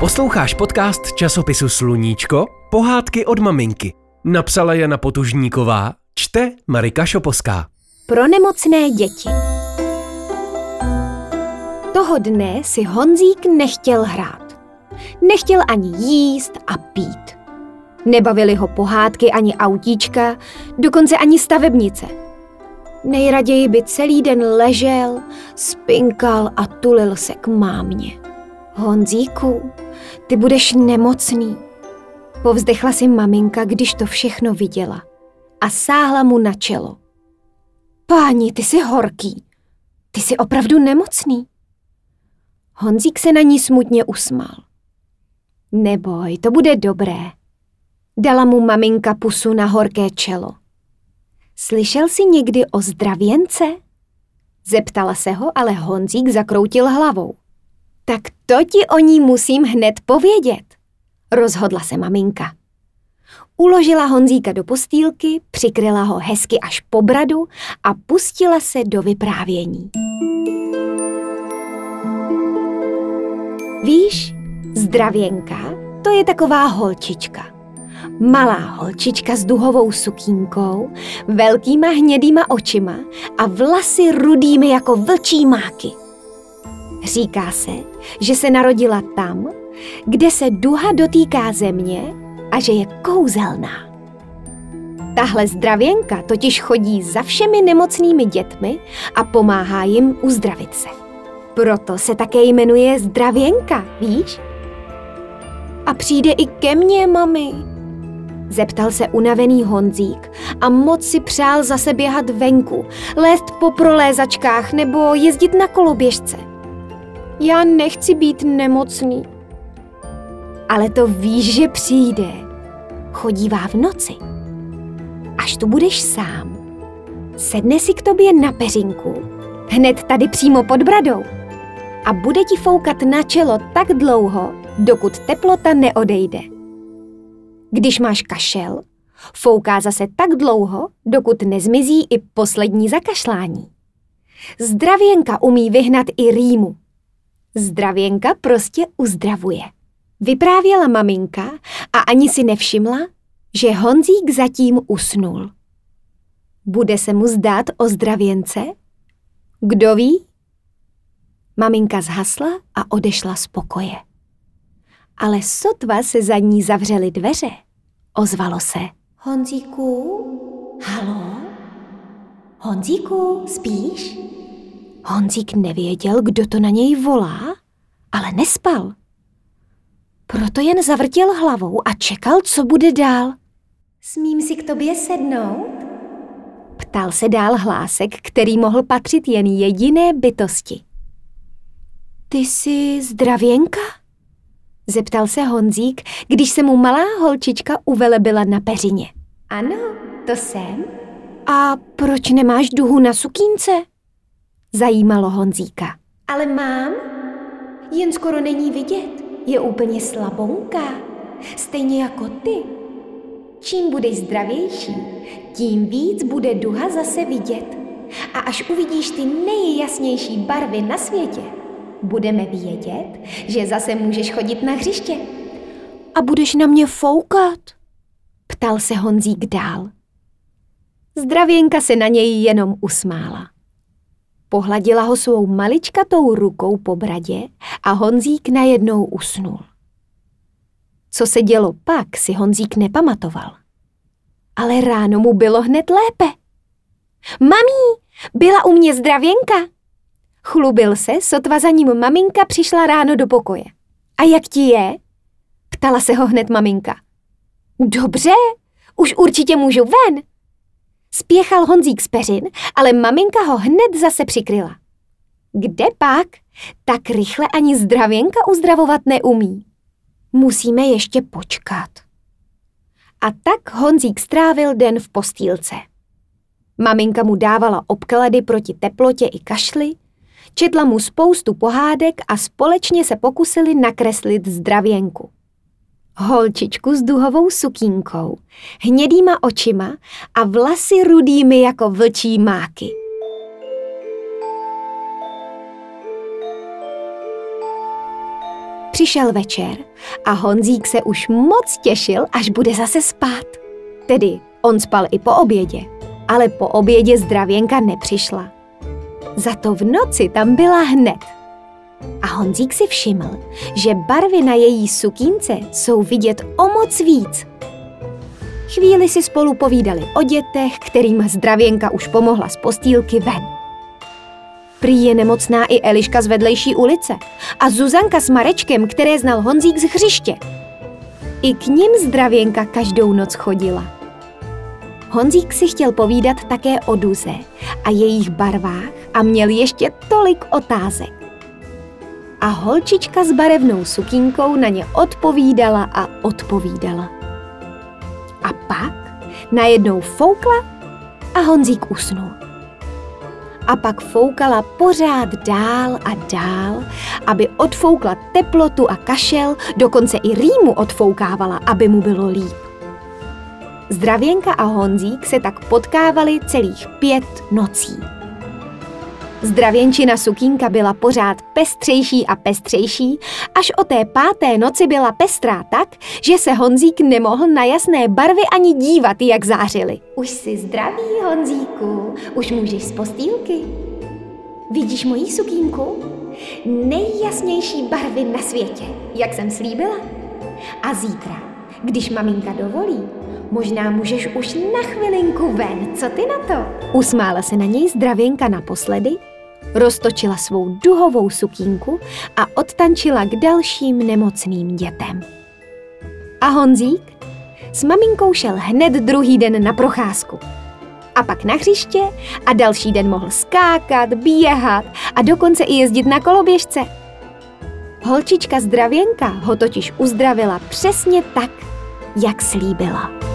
Posloucháš podcast časopisu Sluníčko? Pohádky od maminky. Napsala Jana Potužníková, čte Marika Šoposká. Pro nemocné děti. Toho dne si Honzík nechtěl hrát. Nechtěl ani jíst a pít. Nebavili ho pohádky ani autíčka, dokonce ani stavebnice. Nejraději by celý den ležel, spinkal a tulil se k mámě. Honzíku, ty budeš nemocný. Povzdechla si maminka, když to všechno viděla a sáhla mu na čelo. Páni, ty jsi horký. Ty jsi opravdu nemocný. Honzík se na ní smutně usmál. Neboj, to bude dobré. Dala mu maminka pusu na horké čelo. Slyšel jsi někdy o zdravěnce? Zeptala se ho, ale Honzík zakroutil hlavou. Tak to ti o ní musím hned povědět, rozhodla se maminka. Uložila Honzíka do postýlky, přikryla ho hezky až po bradu a pustila se do vyprávění. Víš, zdravěnka, to je taková holčička. Malá holčička s duhovou sukínkou, velkýma hnědýma očima a vlasy rudými jako vlčí máky. Říká se, že se narodila tam, kde se duha dotýká země a že je kouzelná. Tahle zdravěnka totiž chodí za všemi nemocnými dětmi a pomáhá jim uzdravit se. Proto se také jmenuje zdravěnka, víš? A přijde i ke mně, mami. Zeptal se unavený Honzík a moc si přál zase běhat venku, lézt po prolézačkách nebo jezdit na koloběžce. Já nechci být nemocný. Ale to víš, že přijde. Chodívá v noci. Až tu budeš sám, sedne si k tobě na peřinku, hned tady přímo pod bradou a bude ti foukat na čelo tak dlouho, dokud teplota neodejde. Když máš kašel, fouká zase tak dlouho, dokud nezmizí i poslední zakašlání. Zdravěnka umí vyhnat i rýmu. Zdravěnka prostě uzdravuje. Vyprávěla maminka a ani si nevšimla, že Honzík zatím usnul. Bude se mu zdát o zdravěnce? Kdo ví? Maminka zhasla a odešla z pokoje. Ale sotva se za ní zavřely dveře, ozvalo se. Honzíku? Halo? Honzíku, spíš? Honzík nevěděl, kdo to na něj volá, ale nespal. Proto jen zavrtěl hlavou a čekal, co bude dál. Smím si k tobě sednout? Ptal se dál hlásek, který mohl patřit jen jediné bytosti. Ty jsi zdravěnka? Zeptal se Honzík, když se mu malá holčička uvelebila na peřině. Ano, to jsem. A proč nemáš duhu na sukínce? Zajímalo Honzíka. Ale mám. Jen skoro není vidět. Je úplně slabonká. Stejně jako ty. Čím budeš zdravější, tím víc bude duha zase vidět. A až uvidíš ty nejjasnější barvy na světě, budeme vědět, že zase můžeš chodit na hřiště. A budeš na mě foukat? Ptal se Honzík dál. Zdravěnka se na něj jenom usmála. Pohladila ho svou maličkatou rukou po bradě a Honzík najednou usnul. Co se dělo pak, si Honzík nepamatoval. Ale ráno mu bylo hned lépe. Mamí, byla u mě zdravěnka. Chlubil se, sotva za ním maminka přišla ráno do pokoje. A jak ti je? Ptala se ho hned maminka. Dobře, už určitě můžu ven. Spěchal Honzík z peřin, ale maminka ho hned zase přikryla. Kde pak? Tak rychle ani zdravěnka uzdravovat neumí. Musíme ještě počkat. A tak Honzík strávil den v postýlce. Maminka mu dávala obklady proti teplotě i kašli, četla mu spoustu pohádek a společně se pokusili nakreslit zdravěnku holčičku s duhovou sukínkou, hnědýma očima a vlasy rudými jako vlčí máky. Přišel večer a Honzík se už moc těšil, až bude zase spát. Tedy on spal i po obědě, ale po obědě zdravěnka nepřišla. Za to v noci tam byla hned. A Honzík si všiml, že barvy na její sukínce jsou vidět o moc víc. Chvíli si spolu povídali o dětech, kterým zdravěnka už pomohla z postýlky ven. Prý je nemocná i Eliška z vedlejší ulice a Zuzanka s Marečkem, které znal Honzík z hřiště. I k ním zdravěnka každou noc chodila. Honzík si chtěl povídat také o Duze a jejich barvách a měl ještě tolik otázek. A holčička s barevnou sukínkou na ně odpovídala a odpovídala. A pak najednou foukla a Honzík usnul a pak foukala pořád dál a dál, aby odfoukla teplotu a kašel, dokonce i rýmu odfoukávala, aby mu bylo líp. Zdravěnka a Honzík se tak potkávali celých pět nocí. Zdravěnčina sukínka byla pořád pestřejší a pestřejší, až o té páté noci byla pestrá tak, že se Honzík nemohl na jasné barvy ani dívat, jak zářily. Už jsi zdravý, Honzíku, už můžeš z postýlky. Vidíš moji sukínku? Nejjasnější barvy na světě, jak jsem slíbila. A zítra, když maminka dovolí, možná můžeš už na chvilinku ven, co ty na to? Usmála se na něj zdravěnka naposledy roztočila svou duhovou sukínku a odtančila k dalším nemocným dětem. A Honzík s maminkou šel hned druhý den na procházku. A pak na hřiště a další den mohl skákat, běhat a dokonce i jezdit na koloběžce. Holčička zdravěnka ho totiž uzdravila přesně tak, jak slíbila.